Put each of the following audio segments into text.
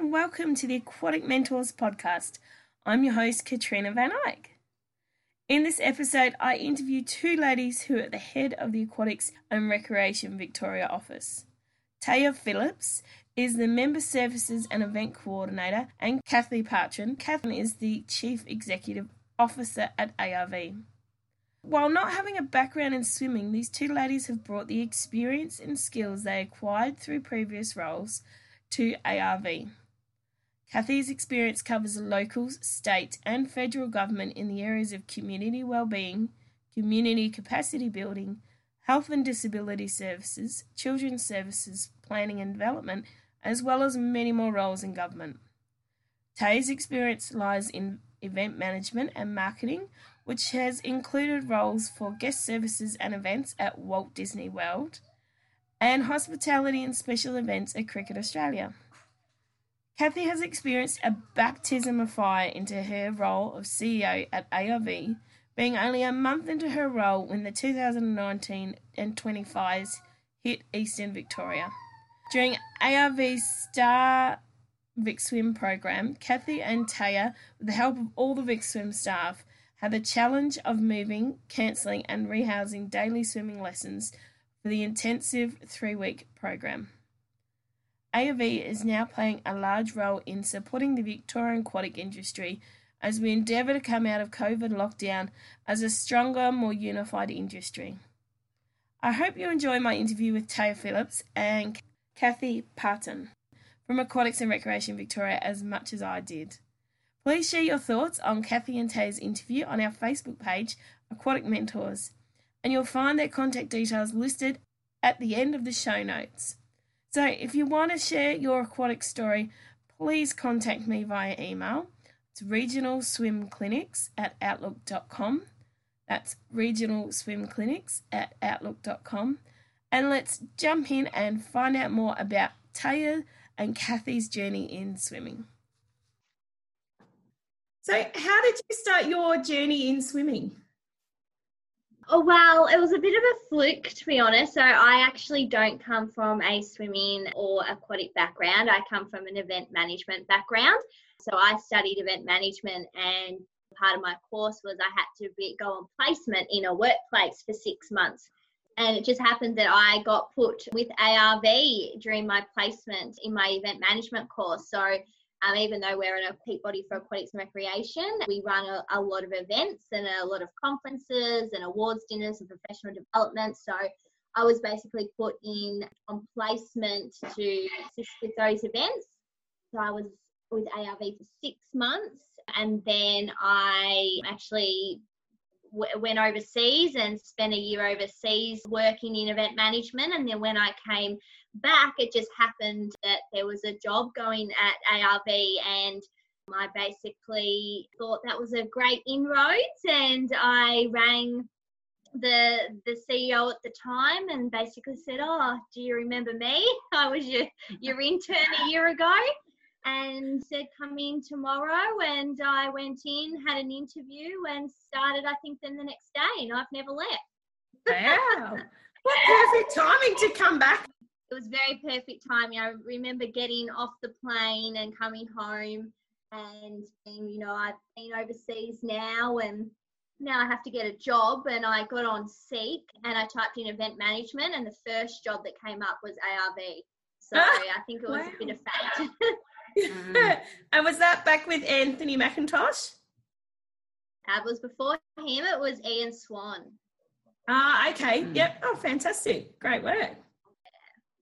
And welcome to the Aquatic Mentors podcast. I'm your host, Katrina Van Eyck. In this episode, I interview two ladies who are at the head of the Aquatics and Recreation Victoria office. Taya Phillips is the Member Services and Event Coordinator, and Kathy Parton. Kathy is the Chief Executive Officer at ARV. While not having a background in swimming, these two ladies have brought the experience and skills they acquired through previous roles to ARV. Kathy's experience covers the local, state, and federal government in the areas of community well-being, community capacity building, health and disability services, children's services, planning and development, as well as many more roles in government. Tay's experience lies in event management and marketing, which has included roles for guest services and events at Walt Disney World, and hospitality and special events at Cricket Australia. Kathy has experienced a baptism of fire into her role of CEO at ARV, being only a month into her role when the 2019 and 20 fires hit eastern Victoria. During ARV's Star Vic Swim program, Kathy and Taya, with the help of all the Vic Swim staff, had the challenge of moving, cancelling, and rehousing daily swimming lessons for the intensive three week program. ARV is now playing a large role in supporting the Victorian aquatic industry as we endeavour to come out of COVID lockdown as a stronger, more unified industry. I hope you enjoy my interview with Taya Phillips and Kathy Parton from Aquatics and Recreation Victoria as much as I did. Please share your thoughts on Kathy and Taya's interview on our Facebook page, Aquatic Mentors and you'll find their contact details listed at the end of the show notes. So if you want to share your aquatic story, please contact me via email. It's regionalswimclinics at outlook.com. That's regionalswimclinics at outlook.com. And let's jump in and find out more about Taya and Kathy's journey in swimming. So, how did you start your journey in swimming? Oh, well, it was a bit of a fluke, to be honest. So, I actually don't come from a swimming or aquatic background. I come from an event management background. So, I studied event management, and part of my course was I had to be, go on placement in a workplace for six months. And it just happened that I got put with ARV during my placement in my event management course. So, um, even though we're in a peak body for aquatics and recreation, we run a, a, lot of events and a lot of conferences and awards dinners and professional development. So I was basically put in on placement to assist with those events. So I was with ARV for six months and then I actually went overseas and spent a year overseas working in event management. And then when I came back, it just happened that there was a job going at ARV and I basically thought that was a great inroads and I rang the the CEO at the time and basically said, "Oh, do you remember me? I was your your intern a year ago." And said, "Come in tomorrow." And I went in, had an interview, and started. I think then the next day, and I've never left. Wow! what perfect timing to come back it was very perfect timing. I remember getting off the plane and coming home, and, and you know I've been overseas now, and now I have to get a job. And I got on Seek, and I typed in event management, and the first job that came up was ARV. So I think it was wow. a bit of fate. and was that back with Anthony McIntosh? That was before him. It was Ian Swan. Ah, okay. Mm. Yep. Oh, fantastic. Great work.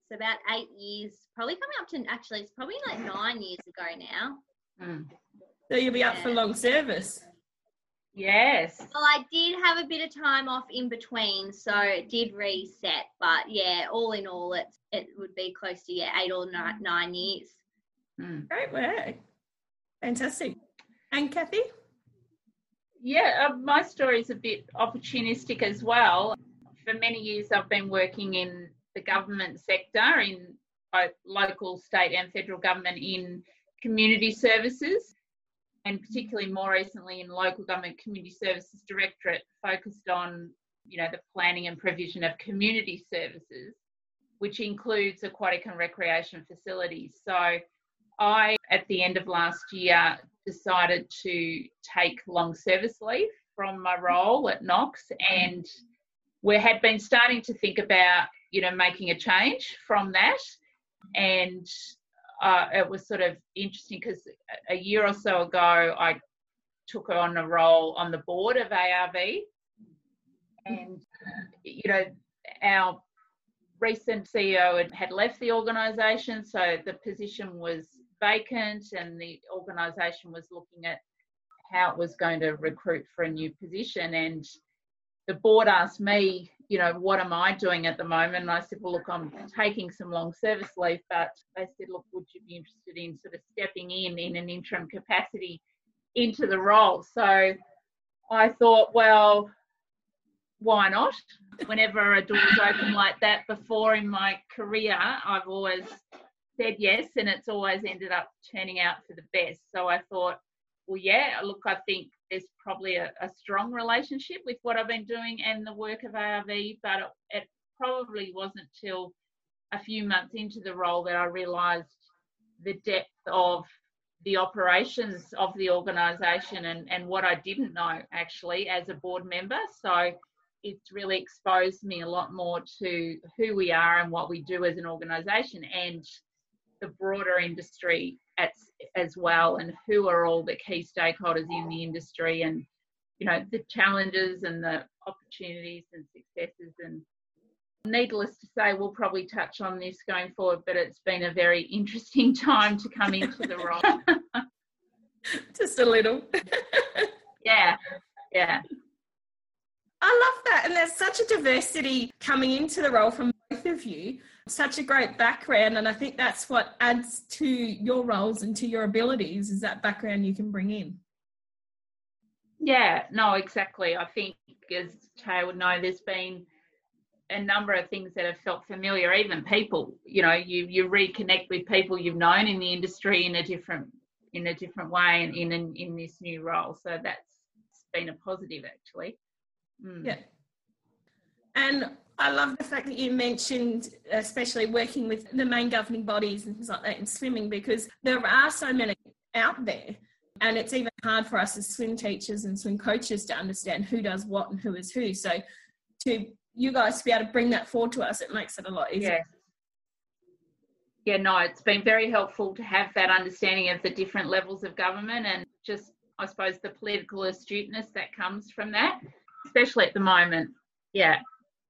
So about eight years, probably coming up to actually, it's probably like nine years ago now. Mm. So you'll be up for long service. Yes. Well, I did have a bit of time off in between, so it did reset. But yeah, all in all, it it would be close to yeah eight or nine, nine years. Mm. Great work, fantastic. And Kathy? Yeah, uh, my story is a bit opportunistic as well. For many years, I've been working in the government sector in both local, state, and federal government in community services, and particularly more recently in local government community services directorate, focused on you know the planning and provision of community services, which includes aquatic and recreation facilities. So I, at the end of last year, decided to take long service leave from my role at Knox and we had been starting to think about, you know, making a change from that. And uh, it was sort of interesting because a year or so ago, I took on a role on the board of ARV. And, you know, our recent CEO had left the organisation, so the position was vacant, and the organisation was looking at how it was going to recruit for a new position. And the board asked me, you know, what am I doing at the moment? And I said, well, look, I'm taking some long service leave, but they said, look, would you be interested in sort of stepping in in an interim capacity into the role? So I thought, well, why not? Whenever a door's open like that before in my career, I've always said yes, and it's always ended up turning out for the best. So I thought, well, yeah, look, I think there's probably a, a strong relationship with what I've been doing and the work of ARV, but it, it probably wasn't till a few months into the role that I realised the depth of the operations of the organisation and, and what I didn't know actually as a board member. So it's really exposed me a lot more to who we are and what we do as an organisation and the broader industry as, as well and who are all the key stakeholders in the industry and you know the challenges and the opportunities and successes. And needless to say we'll probably touch on this going forward but it's been a very interesting time to come into the role. Just a little. Yeah yeah. I love that. And there's such a diversity coming into the role from both of you, such a great background. And I think that's what adds to your roles and to your abilities is that background you can bring in. Yeah, no, exactly. I think, as Tay would know, there's been a number of things that have felt familiar, even people, you know, you, you reconnect with people you've known in the industry in a different in a different way and in, in, in this new role. So that's been a positive actually. Mm. Yeah. And I love the fact that you mentioned, especially working with the main governing bodies and things like that in swimming, because there are so many out there. And it's even hard for us as swim teachers and swim coaches to understand who does what and who is who. So to you guys to be able to bring that forward to us, it makes it a lot easier. Yeah. Yeah, no, it's been very helpful to have that understanding of the different levels of government and just, I suppose, the political astuteness that comes from that especially at the moment. Yeah.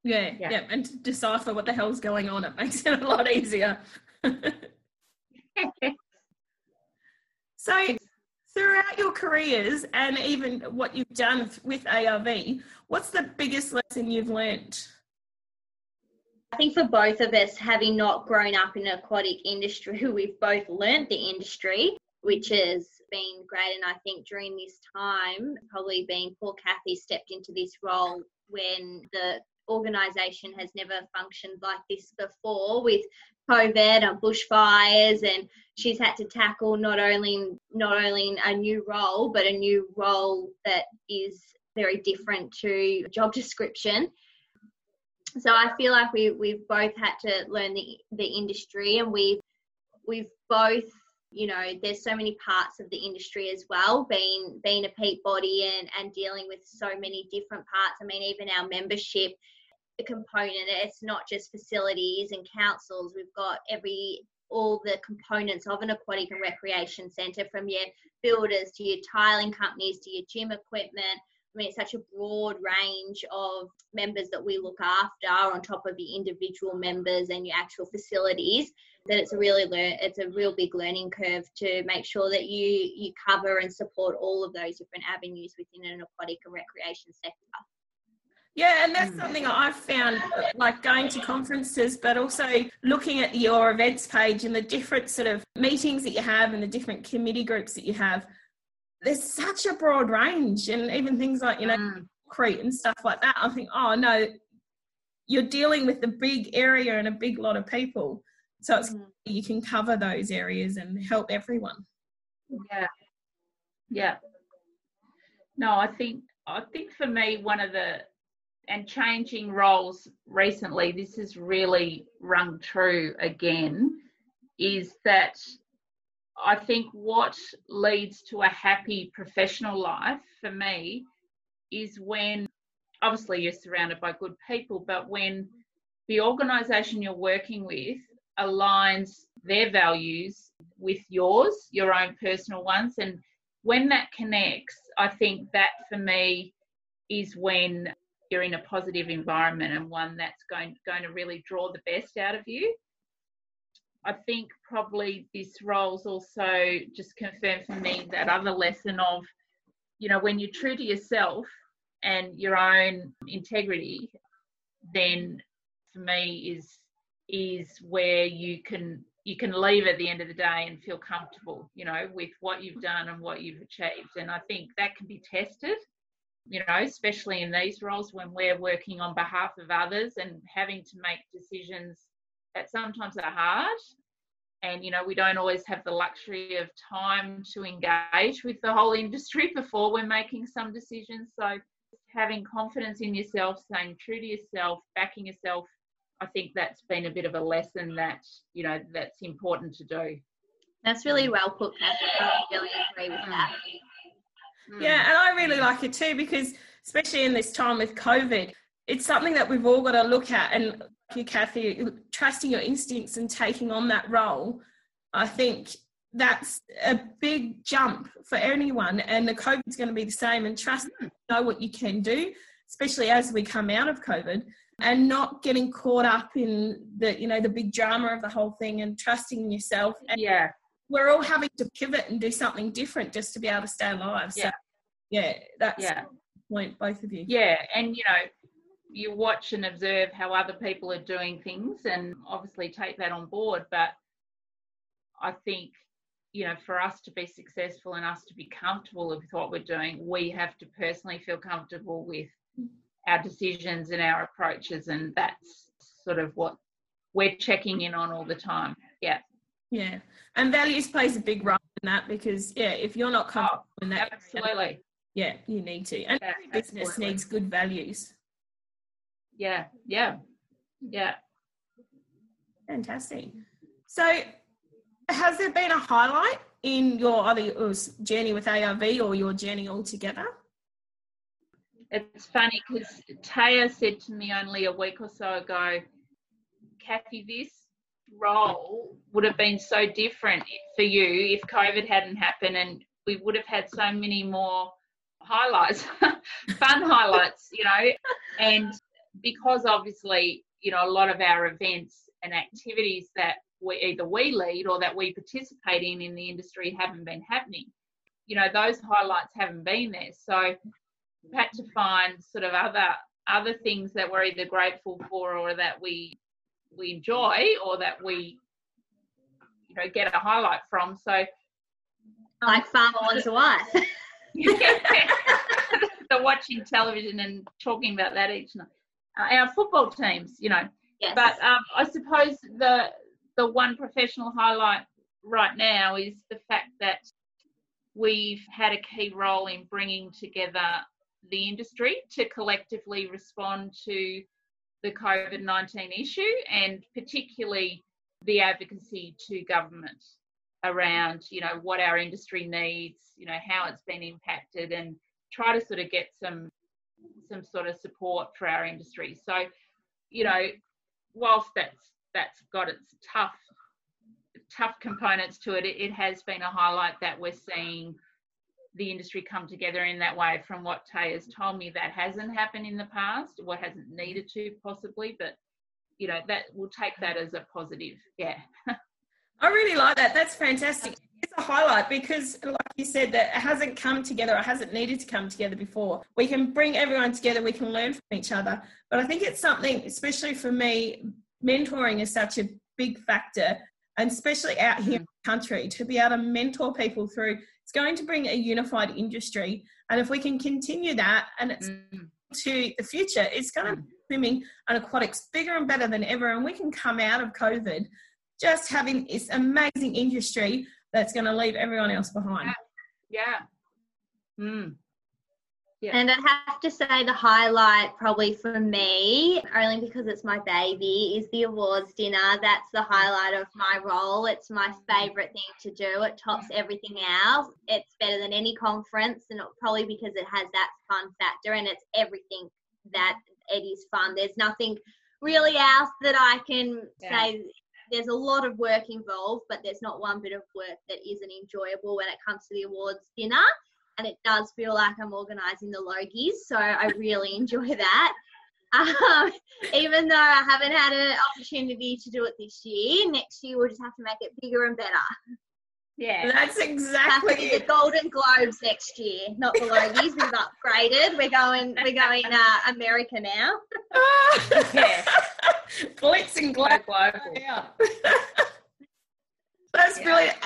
Yeah, yeah, yeah, and to decipher what the hell's going on, it makes it a lot easier. so, throughout your careers and even what you've done with ARV, what's the biggest lesson you've learned? I think for both of us, having not grown up in the aquatic industry, we've both learnt the industry, which has been great. And I think during this time, probably being poor Kathy stepped into this role when the organisation has never functioned like this before with COVID and bushfires, and she's had to tackle not only not only a new role, but a new role that is very different to job description. So I feel like we we've both had to learn the the industry, and we've we've both you know there's so many parts of the industry as well being being a peak body and and dealing with so many different parts i mean even our membership component. It's not just facilities and councils. We've got every all the components of an aquatic and recreation centre from your builders to your tiling companies to your gym equipment. I mean, it's such a broad range of members that we look after on top of your individual members and your actual facilities that it's a really it's a real big learning curve to make sure that you you cover and support all of those different avenues within an aquatic and recreation sector yeah, and that's something I've found like going to conferences, but also looking at your events page and the different sort of meetings that you have and the different committee groups that you have. There's such a broad range, and even things like, you know, mm. Crete and stuff like that. I think, oh no, you're dealing with a big area and a big lot of people. So it's mm. you can cover those areas and help everyone. Yeah. Yeah. No, I think I think for me one of the and changing roles recently, this has really rung true again, is that I think what leads to a happy professional life for me is when obviously you're surrounded by good people, but when the organisation you're working with aligns their values with yours, your own personal ones, and when that connects, I think that for me is when you're in a positive environment and one that's going going to really draw the best out of you. I think probably this role's also just confirmed for me that other lesson of, you know, when you're true to yourself and your own integrity, then for me is is where you can you can leave at the end of the day and feel comfortable, you know, with what you've done and what you've achieved. And I think that can be tested you know, especially in these roles when we're working on behalf of others and having to make decisions that sometimes are hard. And, you know, we don't always have the luxury of time to engage with the whole industry before we're making some decisions. So, having confidence in yourself, staying true to yourself, backing yourself, I think that's been a bit of a lesson that, you know, that's important to do. That's really well put, Kathy. I really agree with that. Mm. Yeah, mm. and I really like it too because, especially in this time with COVID, it's something that we've all got to look at. And you, Kathy, trusting your instincts and taking on that role, I think that's a big jump for anyone. And the COVID's going to be the same. And trust, mm. know what you can do, especially as we come out of COVID, and not getting caught up in the you know the big drama of the whole thing, and trusting yourself. And yeah, we're all having to pivot and do something different just to be able to stay alive. Yeah. So yeah, that's yeah. point, both of you. Yeah, and you know, you watch and observe how other people are doing things and obviously take that on board. But I think, you know, for us to be successful and us to be comfortable with what we're doing, we have to personally feel comfortable with our decisions and our approaches. And that's sort of what we're checking in on all the time. Yeah. Yeah. And values plays a big role in that because yeah, if you're not comfortable oh, in that absolutely. Yeah, you need to. And yeah, every business absolutely. needs good values. Yeah, yeah, yeah. Fantastic. So has there been a highlight in your either uh, journey with ARV or your journey altogether? It's funny because Taya said to me only a week or so ago, Kathy, this role would have been so different for you if COVID hadn't happened and we would have had so many more highlights, fun highlights, you know, and because obviously, you know, a lot of our events and activities that we either we lead or that we participate in in the industry haven't been happening. You know, those highlights haven't been there. So we've had to find sort of other other things that we're either grateful for or that we we enjoy or that we you know get a highlight from. So like Farmer wants a wife. the watching television and talking about that each night. Uh, our football teams, you know. Yes. But um, I suppose the the one professional highlight right now is the fact that we've had a key role in bringing together the industry to collectively respond to the COVID 19 issue and particularly the advocacy to government around, you know, what our industry needs, you know, how it's been impacted and try to sort of get some some sort of support for our industry. So, you know, whilst that's that's got its tough tough components to it, it, it has been a highlight that we're seeing the industry come together in that way. From what Tay has told me, that hasn't happened in the past, or hasn't needed to possibly, but you know that we'll take that as a positive. Yeah. I really like that. That's fantastic. It's a highlight because, like you said, that it hasn't come together. It hasn't needed to come together before. We can bring everyone together. We can learn from each other. But I think it's something, especially for me, mentoring is such a big factor, and especially out here in the country, to be able to mentor people through. It's going to bring a unified industry, and if we can continue that, and it's mm. to the future, it's going to mm. swimming and aquatics bigger and better than ever, and we can come out of COVID just having this amazing industry that's going to leave everyone else behind. Yeah. yeah. Mm. Yeah. And I have to say the highlight probably for me, only because it's my baby, is the awards dinner. That's the highlight of my role. It's my favourite thing to do. It tops everything else. It's better than any conference, and probably because it has that fun factor and it's everything that it is fun. There's nothing really else that I can yeah. say. There's a lot of work involved, but there's not one bit of work that isn't enjoyable when it comes to the awards dinner and it does feel like I'm organising the Logies, so I really enjoy that. Um, even though I haven't had an opportunity to do it this year, next year we'll just have to make it bigger and better. Yeah, that's exactly the Golden Globes next year, not the Logies. We've upgraded. We're going. We're going uh, America now. yeah, glitz and global. Yeah. that's yeah. brilliant.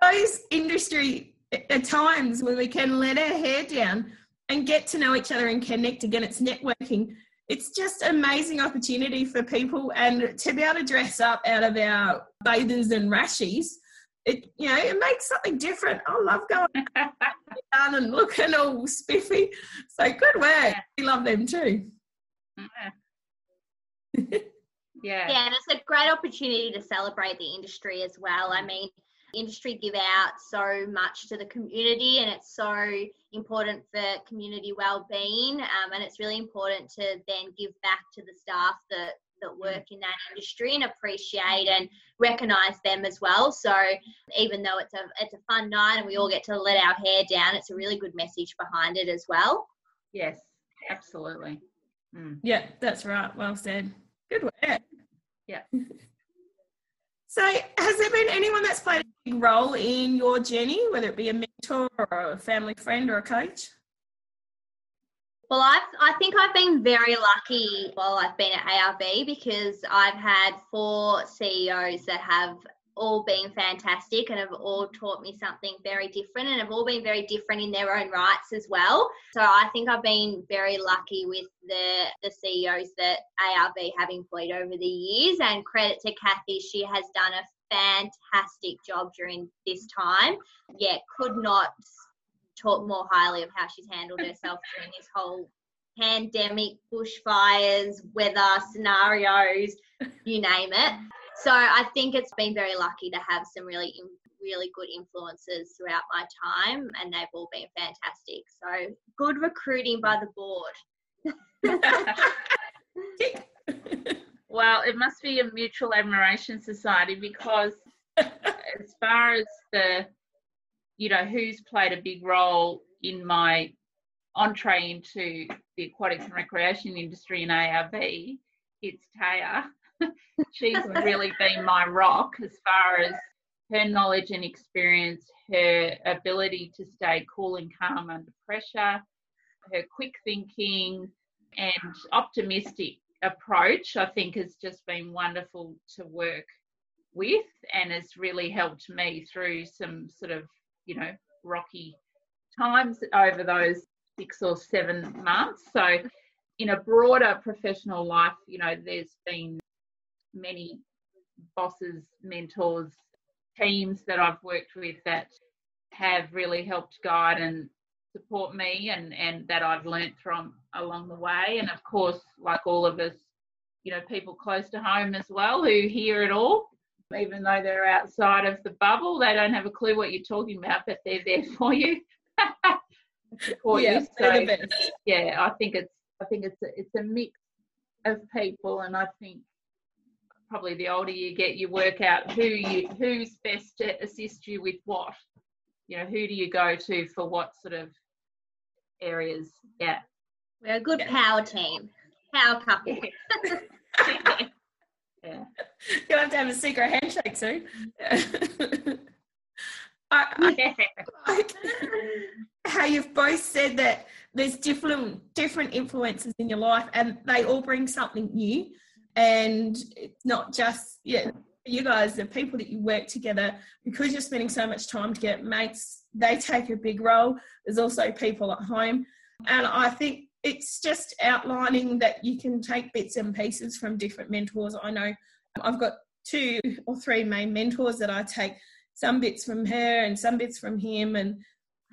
those industry at times when we can let our hair down and get to know each other and connect again, it's networking. It's just amazing opportunity for people and to be able to dress up out of our bathers and rashies. It you know it makes something different. I love going down and looking all spiffy. So good work. Yeah. We love them too. Yeah. yeah, and it's a great opportunity to celebrate the industry as well. I mean, industry give out so much to the community and it's so important for community well-being um, and it's really important to then give back to the staff that that mm. work in that industry and appreciate and recognize them as well. So even though it's a it's a fun night and we all get to let our hair down it's a really good message behind it as well. Yes absolutely. Mm. yeah that's right. Well said. Good work. Yeah so has there been anyone that's played a big role in your journey, whether it be a mentor or a family friend or a coach? Well, I've, I think I've been very lucky while I've been at ARV because I've had four CEOs that have all been fantastic and have all taught me something very different and have all been very different in their own rights as well. So I think I've been very lucky with the the CEOs that ARV have employed over the years and credit to Kathy, she has done a fantastic job during this time. Yeah, could not talk more highly of how she's handled herself during this whole pandemic, bushfires, weather scenarios, you name it. So I think it's been very lucky to have some really, really good influences throughout my time, and they've all been fantastic. So good recruiting by the board. Well, it must be a mutual admiration society because, as far as the, you know, who's played a big role in my entree into the aquatics and recreation industry in ARV, it's Taya. She's really been my rock as far as her knowledge and experience, her ability to stay cool and calm under pressure, her quick thinking, and optimistic approach, I think, has just been wonderful to work with and has really helped me through some sort of, you know, rocky times over those six or seven months. So, in a broader professional life, you know, there's been many bosses, mentors, teams that I've worked with that have really helped guide and support me and, and that I've learnt from along the way. And of course, like all of us, you know, people close to home as well who hear it all, even though they're outside of the bubble. They don't have a clue what you're talking about, but they're there for you. support yeah, you. So, yeah, I think it's I think it's a, it's a mix of people, and I think probably the older you get, you work out who you who's best to assist you with what. You know, who do you go to for what sort of areas. Yeah. We're a good yeah. power team, power couple. yeah. You'll have to have a secret handshake soon. I, I like how you've both said that there's different different influences in your life and they all bring something new and it's not just yeah you guys the people that you work together because you're spending so much time together mates they take a big role there's also people at home and i think it's just outlining that you can take bits and pieces from different mentors i know i've got two or three main mentors that i take some bits from her and some bits from him and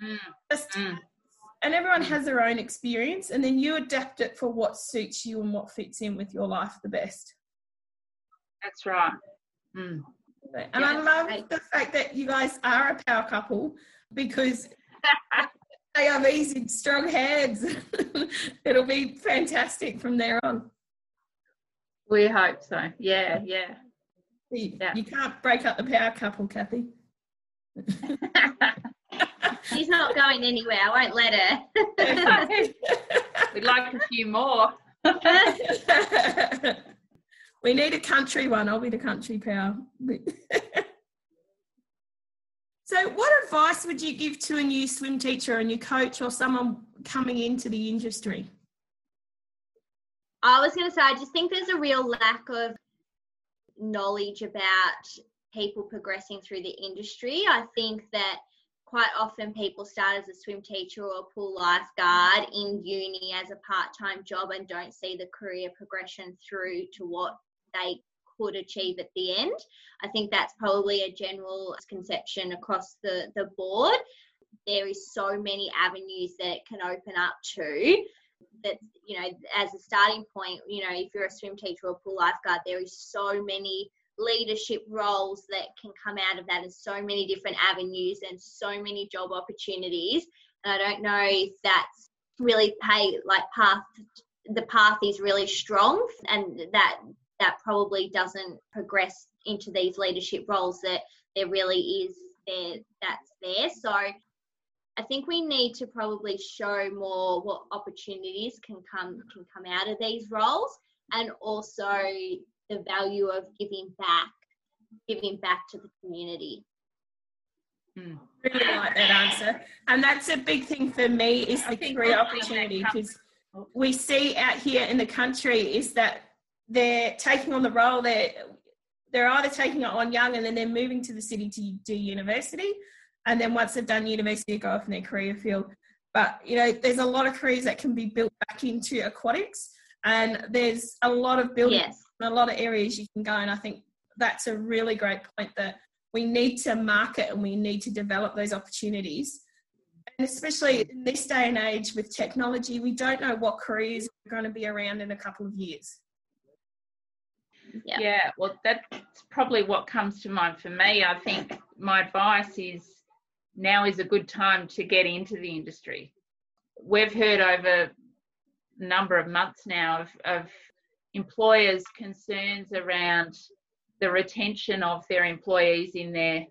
mm. just mm. And everyone has their own experience and then you adapt it for what suits you and what fits in with your life the best. That's right. Mm. and i love the fact that you guys are a power couple because they are these strong hands. It'll be fantastic from there on. We hope so. Yeah yeah. You, yeah. you can't break up the power couple kathy She's not going anywhere. I won't let her. We'd like a few more. we need a country one. I'll be the country pal. so, what advice would you give to a new swim teacher, a new coach, or someone coming into the industry? I was going to say, I just think there's a real lack of knowledge about people progressing through the industry. I think that quite often people start as a swim teacher or a pool lifeguard in uni as a part-time job and don't see the career progression through to what they could achieve at the end. I think that's probably a general conception across the, the board. There is so many avenues that it can open up to that, you know, as a starting point, you know, if you're a swim teacher or pool lifeguard, there is so many leadership roles that can come out of that. And so many different avenues and so many job opportunities. And i don't know if that's really pay like path the path is really strong and that that probably doesn't progress into these leadership roles that there really is there that's there. So I think we need to probably show more what opportunities can come can come out of these roles and also the value of giving back, giving back to the community. Mm. Really like that answer, and that's a big thing for me is the career opportunity because we see out here in the country is that they're taking on the role that they're either taking it on young and then they're moving to the city to do university, and then once they've done university, they go off in their career field. But you know, there's a lot of careers that can be built back into aquatics, and there's a lot of building yes a lot of areas you can go. And I think that's a really great point that we need to market and we need to develop those opportunities. And especially in this day and age with technology, we don't know what careers are going to be around in a couple of years. Yeah. yeah, well, that's probably what comes to mind for me. I think my advice is now is a good time to get into the industry. We've heard over a number of months now of, of employers' concerns around the retention of their employees in their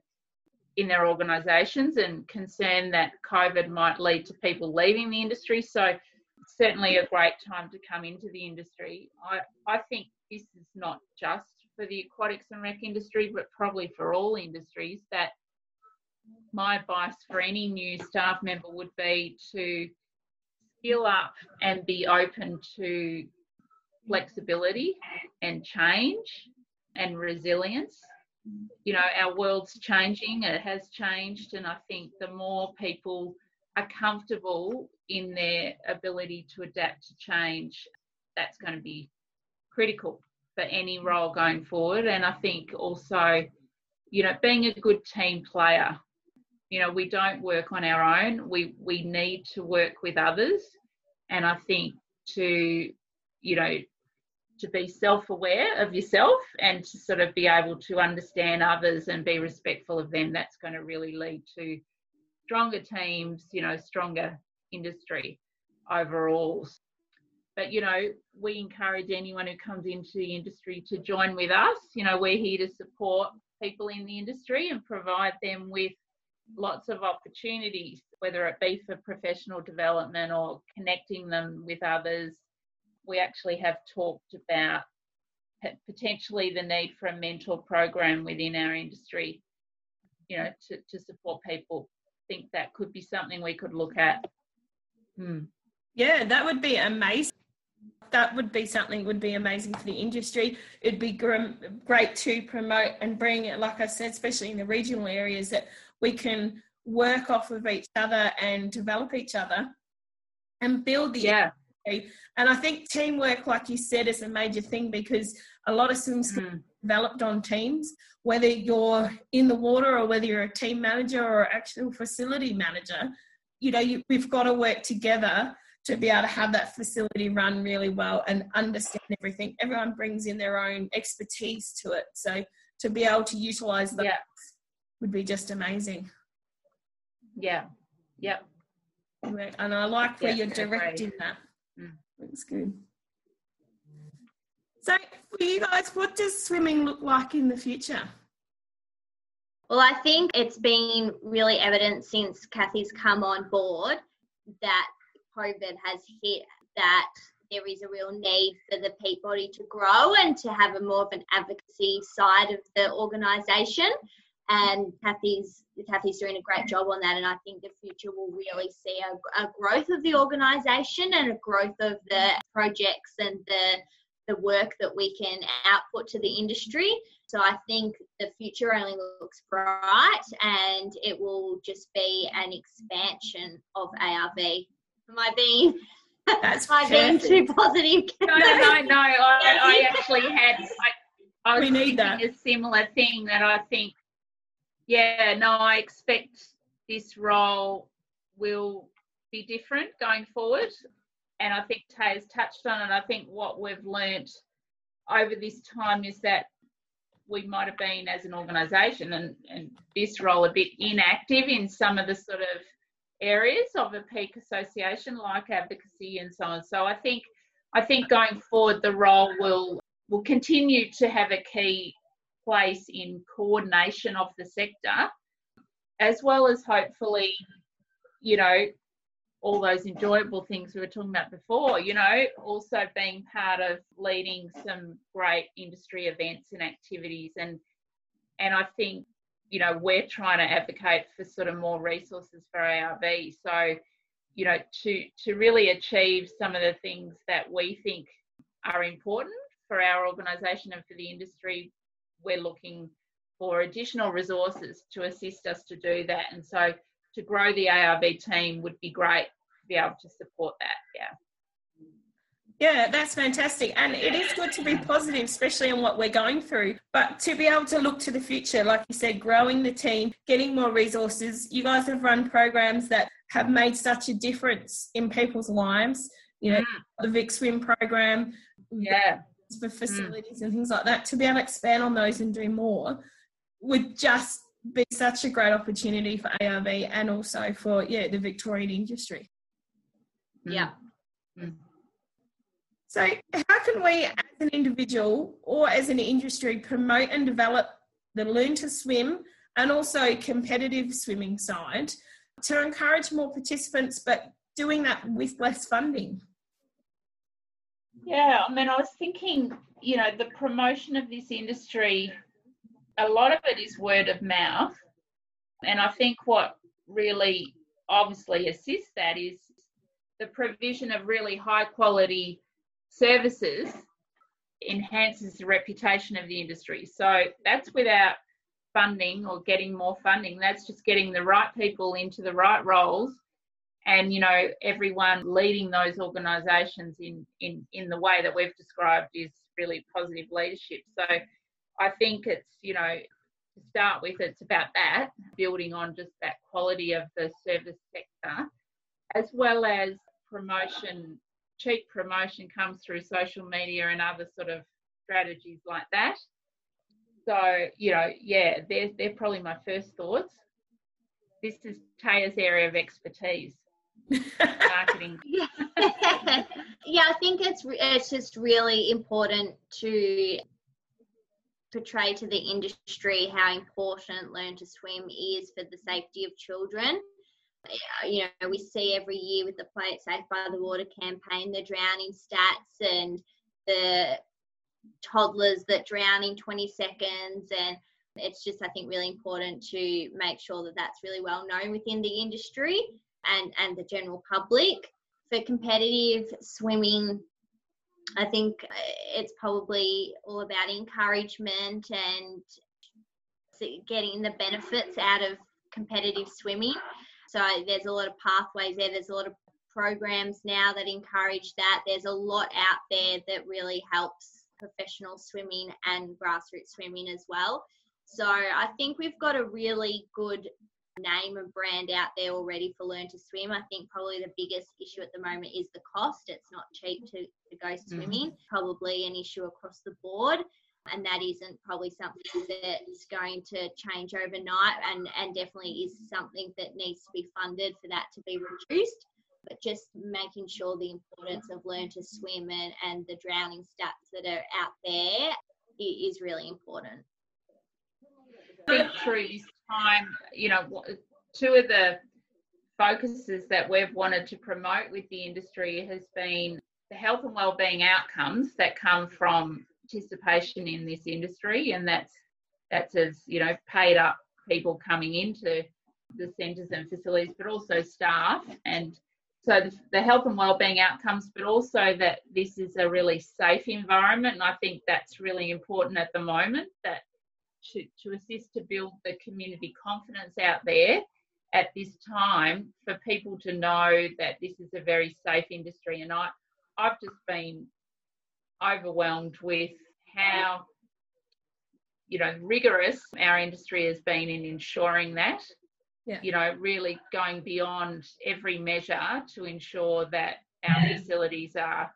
in their organisations and concern that COVID might lead to people leaving the industry. So certainly a great time to come into the industry. I, I think this is not just for the aquatics and rec industry, but probably for all industries that my advice for any new staff member would be to skill up and be open to flexibility and change and resilience. You know, our world's changing, it has changed, and I think the more people are comfortable in their ability to adapt to change, that's going to be critical for any role going forward. And I think also, you know, being a good team player. You know, we don't work on our own. We we need to work with others. And I think to, you know, to be self-aware of yourself and to sort of be able to understand others and be respectful of them that's going to really lead to stronger teams you know stronger industry overall. But you know we encourage anyone who comes into the industry to join with us. You know we're here to support people in the industry and provide them with lots of opportunities whether it be for professional development or connecting them with others we actually have talked about potentially the need for a mentor program within our industry, you know, to, to support people. think that could be something we could look at. Hmm. Yeah, that would be amazing. That would be something would be amazing for the industry. It'd be gr- great to promote and bring it, like I said, especially in the regional areas, that we can work off of each other and develop each other and build the yeah. And I think teamwork, like you said, is a major thing because a lot of swims mm. developed on teams, whether you're in the water or whether you're a team manager or actual facility manager. you know, you, we've got to work together to be able to have that facility run really well and understand everything. Everyone brings in their own expertise to it. So to be able to utilize that yeah. would be just amazing. Yeah. Yep. And I like where yeah, you're directing that. That's good. So, for you guys, what does swimming look like in the future? Well, I think it's been really evident since Kathy's come on board that COVID has hit that there is a real need for the peak body to grow and to have a more of an advocacy side of the organisation. And Kathy's Kathy's doing a great job on that, and I think the future will really see a, a growth of the organisation and a growth of the projects and the the work that we can output to the industry. So I think the future only looks bright, and it will just be an expansion of ARV. Am I being that's Am I being too positive? No, no, no, no. I, I actually had. I, I was we need that. a similar thing that I think yeah, no, I expect this role will be different going forward. And I think Tay has touched on it. I think what we've learnt over this time is that we might have been as an organisation and, and this role a bit inactive in some of the sort of areas of a peak association like advocacy and so on. So I think I think going forward the role will will continue to have a key place in coordination of the sector, as well as hopefully, you know, all those enjoyable things we were talking about before, you know, also being part of leading some great industry events and activities and and I think, you know, we're trying to advocate for sort of more resources for ARV. So, you know, to to really achieve some of the things that we think are important for our organisation and for the industry, we're looking for additional resources to assist us to do that. And so to grow the ARV team would be great to be able to support that. Yeah. Yeah, that's fantastic. And it is good to be positive, especially in what we're going through. But to be able to look to the future, like you said, growing the team, getting more resources. You guys have run programs that have made such a difference in people's lives. You know, mm. the Vic Swim program. Yeah for mm. facilities mm. and things like that to be able to expand on those and do more would just be such a great opportunity for ARV and also for yeah the Victorian industry. Mm. Yeah. Mm. So how can we as an individual or as an industry promote and develop the learn to swim and also competitive swimming side to encourage more participants but doing that with less funding? Yeah, I mean, I was thinking, you know, the promotion of this industry, a lot of it is word of mouth. And I think what really obviously assists that is the provision of really high quality services enhances the reputation of the industry. So that's without funding or getting more funding. That's just getting the right people into the right roles and you know everyone leading those organisations in in in the way that we've described is really positive leadership. So I think it's you know to start with it's about that building on just that quality of the service sector as well as promotion cheap promotion comes through social media and other sort of strategies like that. So you know yeah they're, they're probably my first thoughts. This is Taya's area of expertise marketing. yeah, I think it's it's just really important to portray to the industry how important learn to swim is for the safety of children. You know, we see every year with the Play It Safe by the Water campaign the drowning stats and the toddlers that drown in 20 seconds and it's just i think really important to make sure that that's really well known within the industry and, and the general public. For competitive swimming, I think uh, it's probably all about encouragement and getting the benefits out of competitive swimming. So there's a lot of pathways there. There's a lot of programs now that encourage that. There's a lot out there that really helps professional swimming and grassroots swimming as well. So I think we've got a really good name and brand out there already for Learn to Swim. I think probably the biggest issue at the moment is the cost. It's not cheap to, to go mm-hmm. swimming, mm-hmm. probably an issue across the board. And that isn't probably something that's going to change overnight and, and definitely is something that needs to be funded for that to be reduced. But just making sure the importance of learn to swim and, and the drowning stats that are out there is really important. Think through this time, you know, two of the focuses that we've wanted to promote with the industry has been the health and well-being outcomes that come from participation in this industry, and that's that's as you know paid up people coming into the centres and facilities, but also staff. And so the, the, health and well-being outcomes but also that this is a really safe environment and i think that's really important at the moment that to, to assist to build the community confidence out there at this time for people to know that this is a very safe industry. And I, I've just been overwhelmed with how you know rigorous our industry has been in ensuring that yeah. you know really going beyond every measure to ensure that our facilities are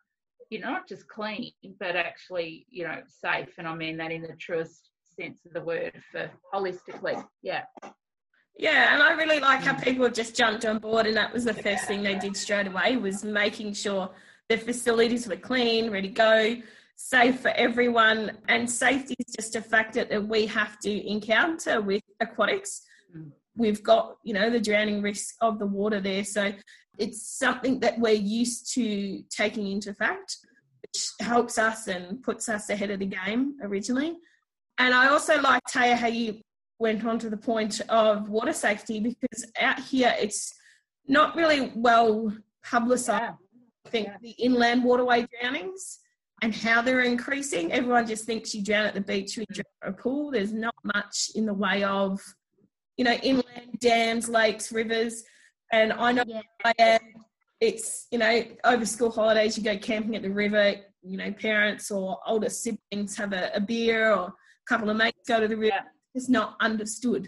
you know not just clean but actually you know safe and i mean that in the truest sense of the word for holistically. Yeah. Yeah, and I really like how people just jumped on board, and that was the first thing they did straight away was making sure the facilities were clean, ready to go, safe for everyone, and safety is just a factor that we have to encounter with aquatics. Mm. We've got, you know, the drowning risk of the water there, so it's something that we're used to taking into fact, which helps us and puts us ahead of the game originally. And I also like, Taya, how you went on to the point of water safety because out here it's not really well publicised. I think the inland waterway drownings and how they're increasing. Everyone just thinks you drown at the beach, you drown at a pool. There's not much in the way of, you know, inland dams, lakes, rivers. And I know yeah. I am. It's, you know, over school holidays, you go camping at the river, you know, parents or older siblings have a, a beer or couple of mates go to the river. Yeah. It's not understood.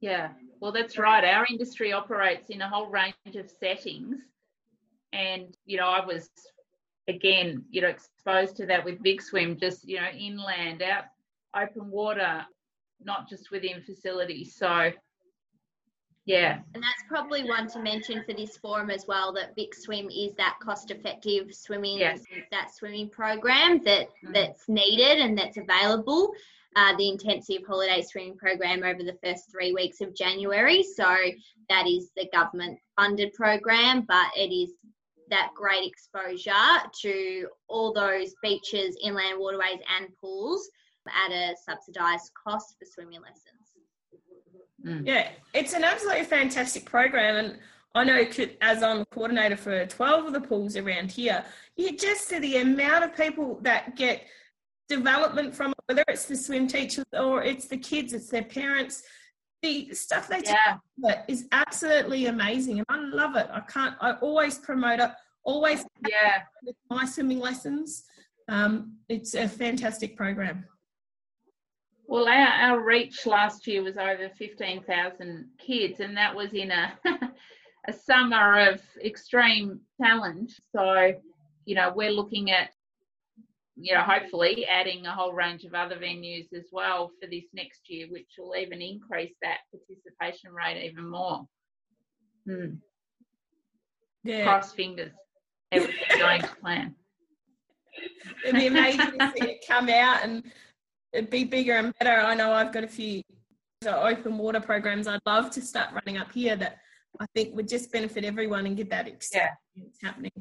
Yeah, well, that's right. Our industry operates in a whole range of settings. And, you know, I was, again, you know, exposed to that with Vic Swim, just, you know, inland, out open water, not just within facilities. So, yeah. And that's probably one to mention for this forum as well that Vic Swim is that cost effective swimming yes. that swimming program that mm. that's needed and that's available. Uh, the intensive holiday swimming program over the first three weeks of January. So that is the government funded program, but it is that great exposure to all those beaches, inland waterways, and pools at a subsidised cost for swimming lessons. Mm. Yeah, it's an absolutely fantastic program. And I know as I'm coordinator for 12 of the pools around here, you just see the amount of people that get development from it, whether it's the swim teachers or it's the kids, it's their parents. The stuff they yeah. it is absolutely amazing, and I love it. I can't. I always promote it. Always, yeah. My swimming lessons, um, it's a fantastic program. Well, our, our reach last year was over 15,000 kids, and that was in a, a summer of extreme challenge. So, you know, we're looking at, you know, hopefully adding a whole range of other venues as well for this next year, which will even increase that participation rate even more. Hmm. Yeah. Cross fingers. Everything's going to plan. It'd be amazing to see it come out and be bigger and better. I know I've got a few open water programs I'd love to start running up here that I think would just benefit everyone and get that experience yeah. happening.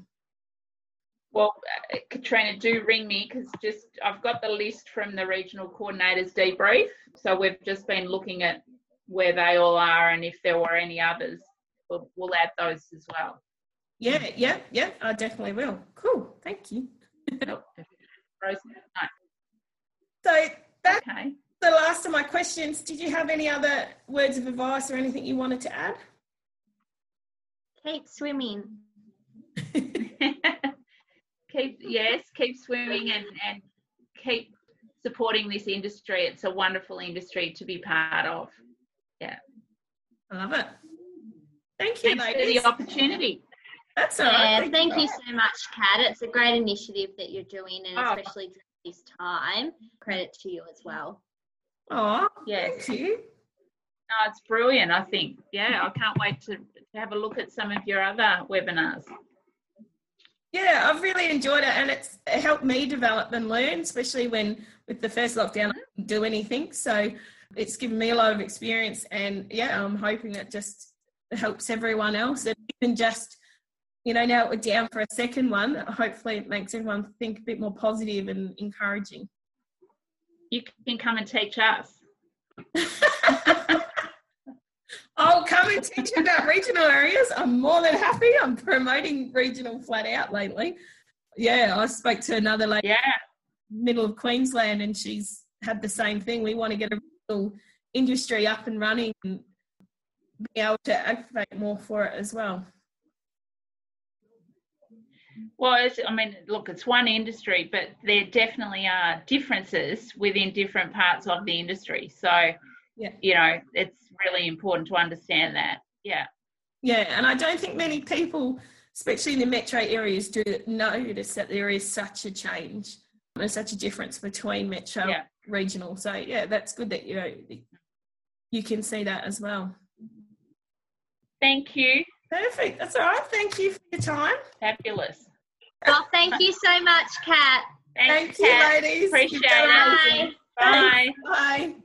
Well, uh, Katrina, do ring me because just I've got the list from the regional coordinators debrief. So we've just been looking at where they all are and if there were any others, we'll, we'll add those as well. Yeah, yeah, yeah, I definitely will. Cool, thank you. So that's okay. the last of my questions. Did you have any other words of advice or anything you wanted to add? Keep swimming. keep yes, keep swimming and, and keep supporting this industry. It's a wonderful industry to be part of. Yeah. I love it. Thank you, Thanks for the opportunity. That's all right. Yeah, thank you so much, Kat. It's a great initiative that you're doing, and Oh. especially this time. Credit to you as well. Oh, Yes. thank you. No, it's brilliant, I think. Yeah, I can't wait to, to have a look at some of your other webinars. Yeah, I've really enjoyed it, and it's it helped me develop and learn, especially when with the first lockdown I didn't do anything. So it's given me a lot of experience, and yeah, I'm hoping it just helps everyone else, and even just you know now we're down for a second one. Hopefully, it makes everyone think a bit more positive and encouraging. You can come and teach us. I'll come and teach you about regional areas. I'm more than happy. I'm promoting regional flat out lately. Yeah, I spoke to another lady Yeah, middle of Queensland and she's had the same thing. We want to get a real industry up and running and be able to activate more for it as well. Well, it's, I mean, look, it's one industry, but there definitely are differences within different parts of the industry. So, Yeah. you know, it's really important to understand that. Yeah. Yeah, and I don't think many people, especially in the metro areas, do notice that there is such a change. There's such a difference between metro Yeah. and regional. So yeah, that's good that you know you can see that as well. Thank you. Perfect. That's all right. Thank you for your time. Fabulous. Well, thank you so much, Kat. Thanks, Thank you, ladies. Appreciate You've done it. amazing. Bye. Bye.